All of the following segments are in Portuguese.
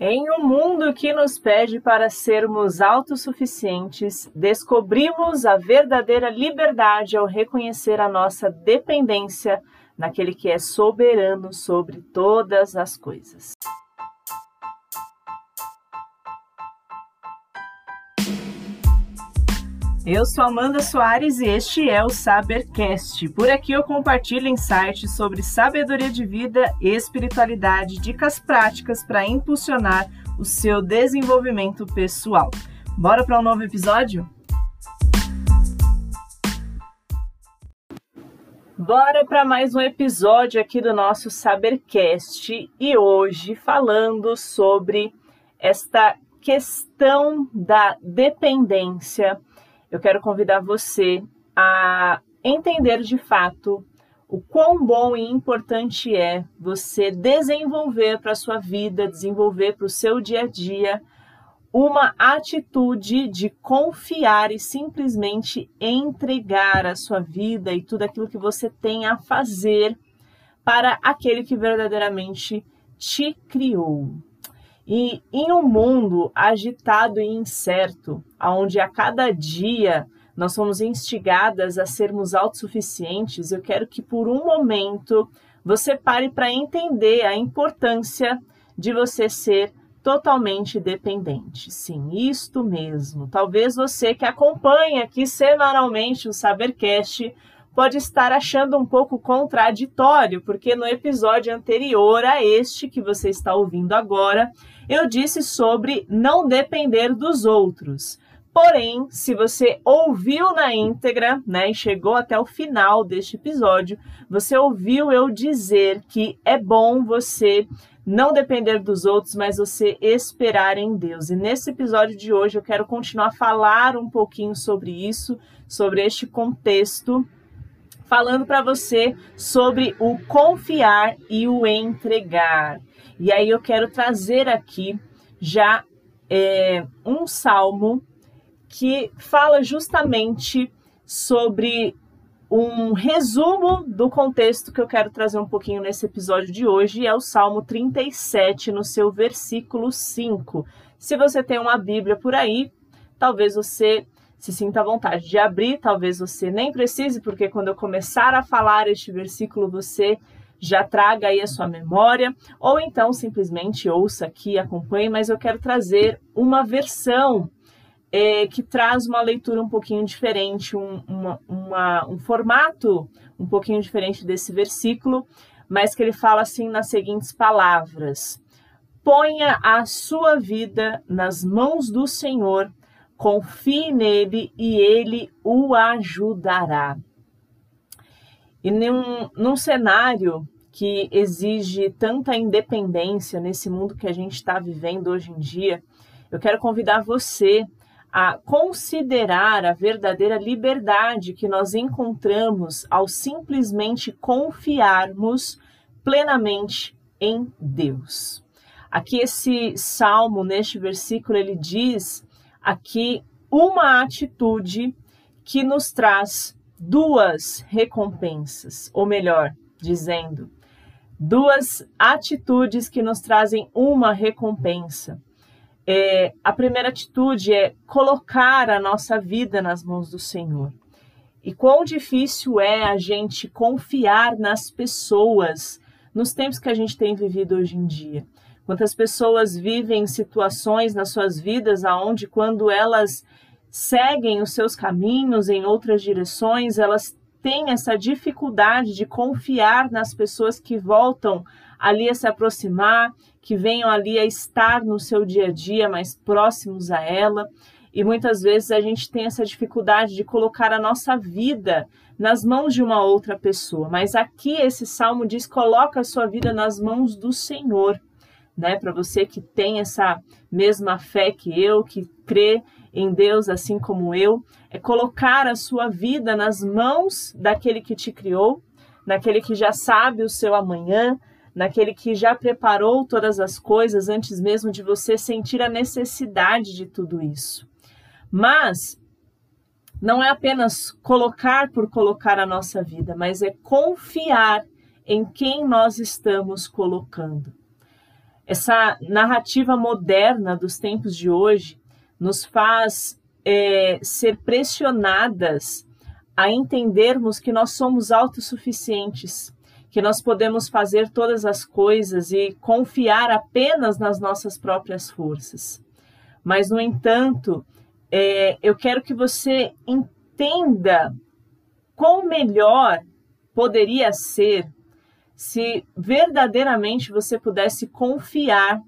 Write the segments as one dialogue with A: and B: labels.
A: Em um mundo que nos pede para sermos autossuficientes, descobrimos a verdadeira liberdade ao reconhecer a nossa dependência naquele que é soberano sobre todas as coisas. Eu sou Amanda Soares e este é o Sabercast. Por aqui eu compartilho insights sobre sabedoria de vida e espiritualidade, dicas práticas para impulsionar o seu desenvolvimento pessoal. Bora para um novo episódio? Bora para mais um episódio aqui do nosso Sabercast e hoje falando sobre esta questão da dependência eu quero convidar você a entender de fato o quão bom e importante é você desenvolver para a sua vida, desenvolver para o seu dia a dia uma atitude de confiar e simplesmente entregar a sua vida e tudo aquilo que você tem a fazer para aquele que verdadeiramente te criou. E em um mundo agitado e incerto, onde a cada dia nós somos instigadas a sermos autossuficientes, eu quero que por um momento você pare para entender a importância de você ser totalmente dependente. Sim, isto mesmo. Talvez você que acompanha aqui semanalmente o Sabercast pode estar achando um pouco contraditório, porque no episódio anterior a este que você está ouvindo agora, eu disse sobre não depender dos outros. Porém, se você ouviu na íntegra, né, e chegou até o final deste episódio, você ouviu eu dizer que é bom você não depender dos outros, mas você esperar em Deus. E nesse episódio de hoje eu quero continuar a falar um pouquinho sobre isso, sobre este contexto falando para você sobre o confiar e o entregar. E aí eu quero trazer aqui já é, um salmo que fala justamente sobre um resumo do contexto que eu quero trazer um pouquinho nesse episódio de hoje, é o Salmo 37, no seu versículo 5. Se você tem uma Bíblia por aí, talvez você se sinta à vontade de abrir, talvez você nem precise, porque quando eu começar a falar este versículo, você já traga aí a sua memória, ou então simplesmente ouça aqui, acompanhe, mas eu quero trazer uma versão é, que traz uma leitura um pouquinho diferente, um, uma, uma, um formato um pouquinho diferente desse versículo, mas que ele fala assim nas seguintes palavras: Ponha a sua vida nas mãos do Senhor confie nele e ele o ajudará. E num, num cenário que exige tanta independência nesse mundo que a gente está vivendo hoje em dia, eu quero convidar você a considerar a verdadeira liberdade que nós encontramos ao simplesmente confiarmos plenamente em Deus. Aqui esse salmo, neste versículo, ele diz aqui uma atitude que nos traz duas recompensas, ou melhor, dizendo, duas atitudes que nos trazem uma recompensa. É, a primeira atitude é colocar a nossa vida nas mãos do Senhor. E quão difícil é a gente confiar nas pessoas nos tempos que a gente tem vivido hoje em dia. Quantas pessoas vivem situações nas suas vidas aonde quando elas seguem os seus caminhos em outras direções, elas têm essa dificuldade de confiar nas pessoas que voltam ali a se aproximar, que venham ali a estar no seu dia a dia mais próximos a ela. E muitas vezes a gente tem essa dificuldade de colocar a nossa vida nas mãos de uma outra pessoa. Mas aqui esse salmo diz: coloca a sua vida nas mãos do Senhor né? Para você que tem essa mesma fé que eu, que crê em Deus assim como eu, é colocar a sua vida nas mãos daquele que te criou, naquele que já sabe o seu amanhã, naquele que já preparou todas as coisas antes mesmo de você sentir a necessidade de tudo isso. Mas não é apenas colocar por colocar a nossa vida, mas é confiar em quem nós estamos colocando. Essa narrativa moderna dos tempos de hoje nos faz é, ser pressionadas a entendermos que nós somos autossuficientes, que nós podemos fazer todas as coisas e confiar apenas nas nossas próprias forças. Mas, no entanto, é, eu quero que você entenda quão melhor poderia ser se verdadeiramente você pudesse confiar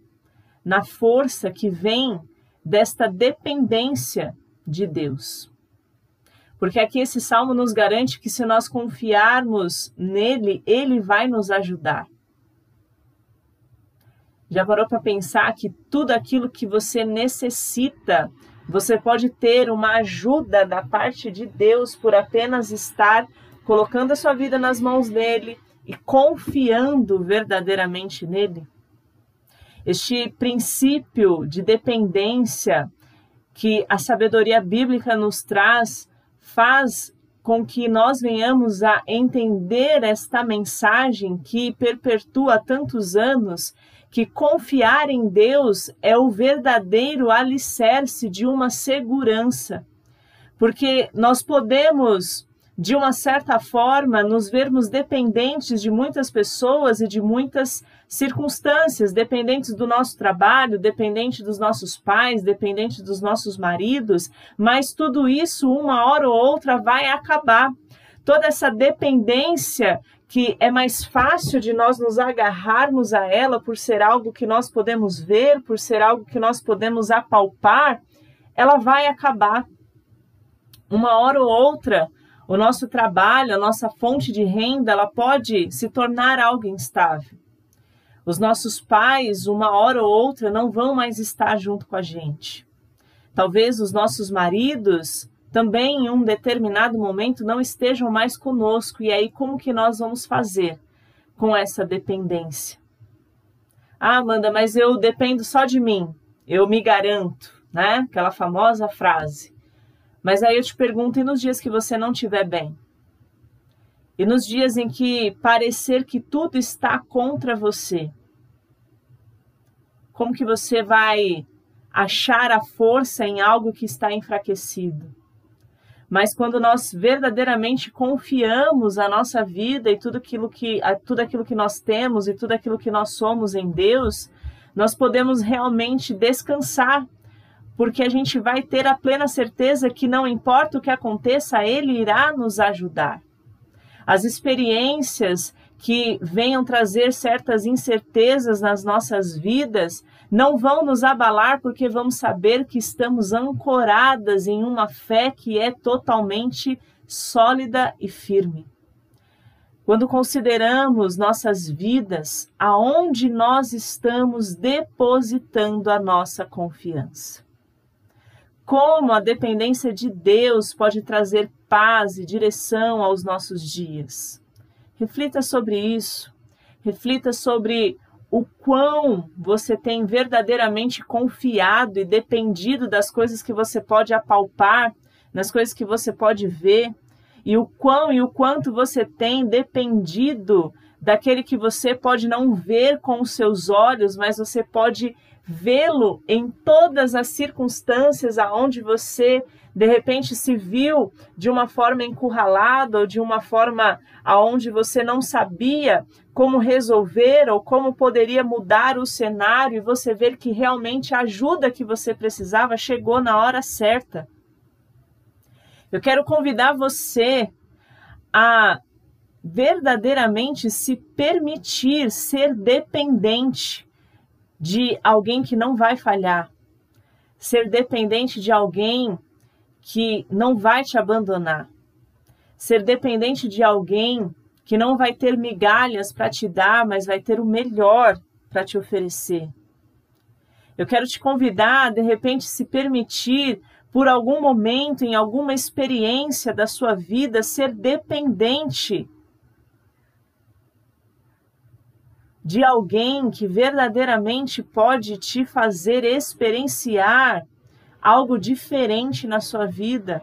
A: na força que vem desta dependência de Deus. Porque aqui esse salmo nos garante que se nós confiarmos nele, ele vai nos ajudar. Já parou para pensar que tudo aquilo que você necessita, você pode ter uma ajuda da parte de Deus por apenas estar colocando a sua vida nas mãos dele e confiando verdadeiramente nele? Este princípio de dependência que a sabedoria bíblica nos traz faz com que nós venhamos a entender esta mensagem que perpetua tantos anos que confiar em Deus é o verdadeiro alicerce de uma segurança. Porque nós podemos, de uma certa forma, nos vermos dependentes de muitas pessoas e de muitas circunstâncias, dependentes do nosso trabalho, dependente dos nossos pais, dependente dos nossos maridos, mas tudo isso, uma hora ou outra, vai acabar. Toda essa dependência que é mais fácil de nós nos agarrarmos a ela por ser algo que nós podemos ver, por ser algo que nós podemos apalpar, ela vai acabar. Uma hora ou outra, o nosso trabalho, a nossa fonte de renda, ela pode se tornar algo instável. Os nossos pais, uma hora ou outra, não vão mais estar junto com a gente. Talvez os nossos maridos também em um determinado momento não estejam mais conosco. E aí, como que nós vamos fazer com essa dependência? Ah, Amanda, mas eu dependo só de mim, eu me garanto, né? Aquela famosa frase. Mas aí eu te pergunto, e nos dias que você não estiver bem? E nos dias em que parecer que tudo está contra você, como que você vai achar a força em algo que está enfraquecido? Mas quando nós verdadeiramente confiamos a nossa vida e tudo aquilo que, tudo aquilo que nós temos e tudo aquilo que nós somos em Deus, nós podemos realmente descansar, porque a gente vai ter a plena certeza que não importa o que aconteça, Ele irá nos ajudar as experiências que venham trazer certas incertezas nas nossas vidas não vão nos abalar, porque vamos saber que estamos ancoradas em uma fé que é totalmente sólida e firme. Quando consideramos nossas vidas, aonde nós estamos depositando a nossa confiança? Como a dependência de Deus pode trazer paz e direção aos nossos dias. Reflita sobre isso. Reflita sobre o quão você tem verdadeiramente confiado e dependido das coisas que você pode apalpar, nas coisas que você pode ver, e o quão e o quanto você tem dependido daquele que você pode não ver com os seus olhos, mas você pode vê-lo em todas as circunstâncias aonde você de repente se viu de uma forma encurralada ou de uma forma aonde você não sabia como resolver ou como poderia mudar o cenário e você ver que realmente a ajuda que você precisava chegou na hora certa. Eu quero convidar você a verdadeiramente se permitir ser dependente de alguém que não vai falhar, ser dependente de alguém que não vai te abandonar, ser dependente de alguém que não vai ter migalhas para te dar, mas vai ter o melhor para te oferecer. Eu quero te convidar, de repente, se permitir, por algum momento, em alguma experiência da sua vida, ser dependente de alguém que verdadeiramente pode te fazer experienciar algo diferente na sua vida,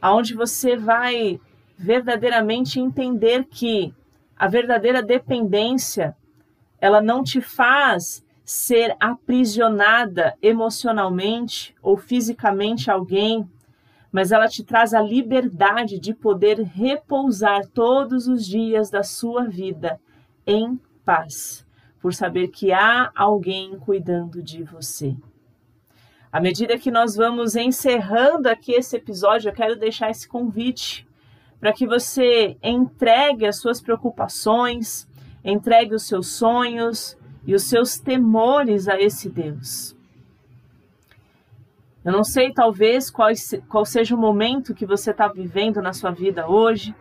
A: aonde você vai verdadeiramente entender que a verdadeira dependência ela não te faz ser aprisionada emocionalmente ou fisicamente alguém, mas ela te traz a liberdade de poder repousar todos os dias da sua vida em paz, por saber que há alguém cuidando de você. À medida que nós vamos encerrando aqui esse episódio, eu quero deixar esse convite para que você entregue as suas preocupações, entregue os seus sonhos e os seus temores a esse Deus. Eu não sei, talvez, qual, qual seja o momento que você está vivendo na sua vida hoje,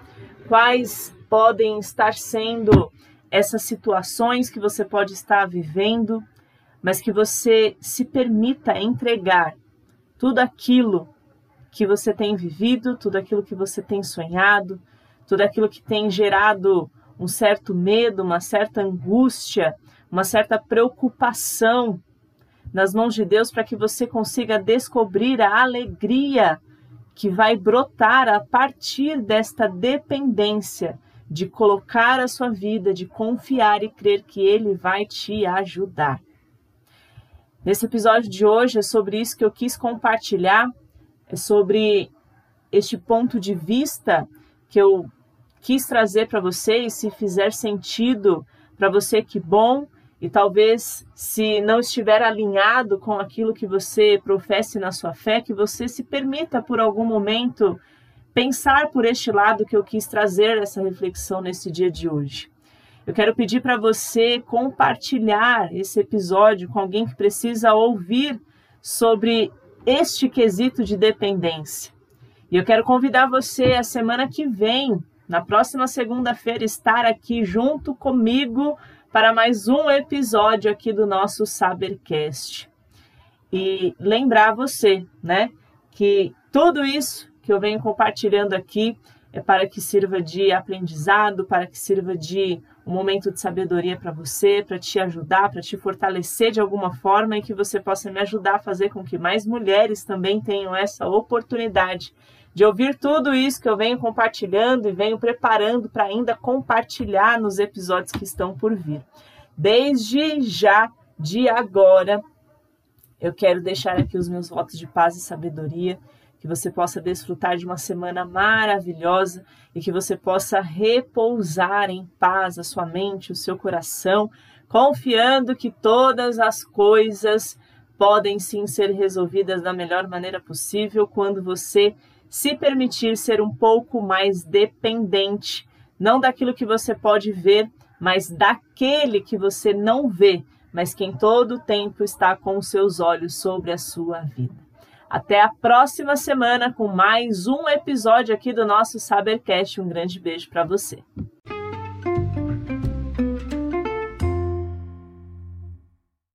A: quais podem estar sendo essas situações que você pode estar vivendo mas que você se permita entregar tudo aquilo que você tem vivido, tudo aquilo que você tem sonhado, tudo aquilo que tem gerado um certo medo, uma certa angústia, uma certa preocupação nas mãos de Deus para que você consiga descobrir a alegria que vai brotar a partir desta dependência de colocar a sua vida, de confiar e crer que Ele vai te ajudar. Nesse episódio de hoje é sobre isso que eu quis compartilhar, é sobre este ponto de vista que eu quis trazer para vocês. Se fizer sentido para você, que bom. E talvez, se não estiver alinhado com aquilo que você professe na sua fé, que você se permita por algum momento pensar por este lado que eu quis trazer essa reflexão nesse dia de hoje. Eu quero pedir para você compartilhar esse episódio com alguém que precisa ouvir sobre este quesito de dependência. E eu quero convidar você a semana que vem, na próxima segunda-feira, estar aqui junto comigo para mais um episódio aqui do nosso Sabercast. E lembrar você, né, que tudo isso que eu venho compartilhando aqui é para que sirva de aprendizado, para que sirva de um momento de sabedoria para você, para te ajudar, para te fortalecer de alguma forma e que você possa me ajudar a fazer com que mais mulheres também tenham essa oportunidade de ouvir tudo isso que eu venho compartilhando e venho preparando para ainda compartilhar nos episódios que estão por vir. Desde já, de agora, eu quero deixar aqui os meus votos de paz e sabedoria que você possa desfrutar de uma semana maravilhosa e que você possa repousar em paz a sua mente, o seu coração, confiando que todas as coisas podem sim ser resolvidas da melhor maneira possível quando você se permitir ser um pouco mais dependente, não daquilo que você pode ver, mas daquele que você não vê, mas que em todo o tempo está com os seus olhos sobre a sua vida. Até a próxima semana com mais um episódio aqui do nosso Sabercast. Um grande beijo para você.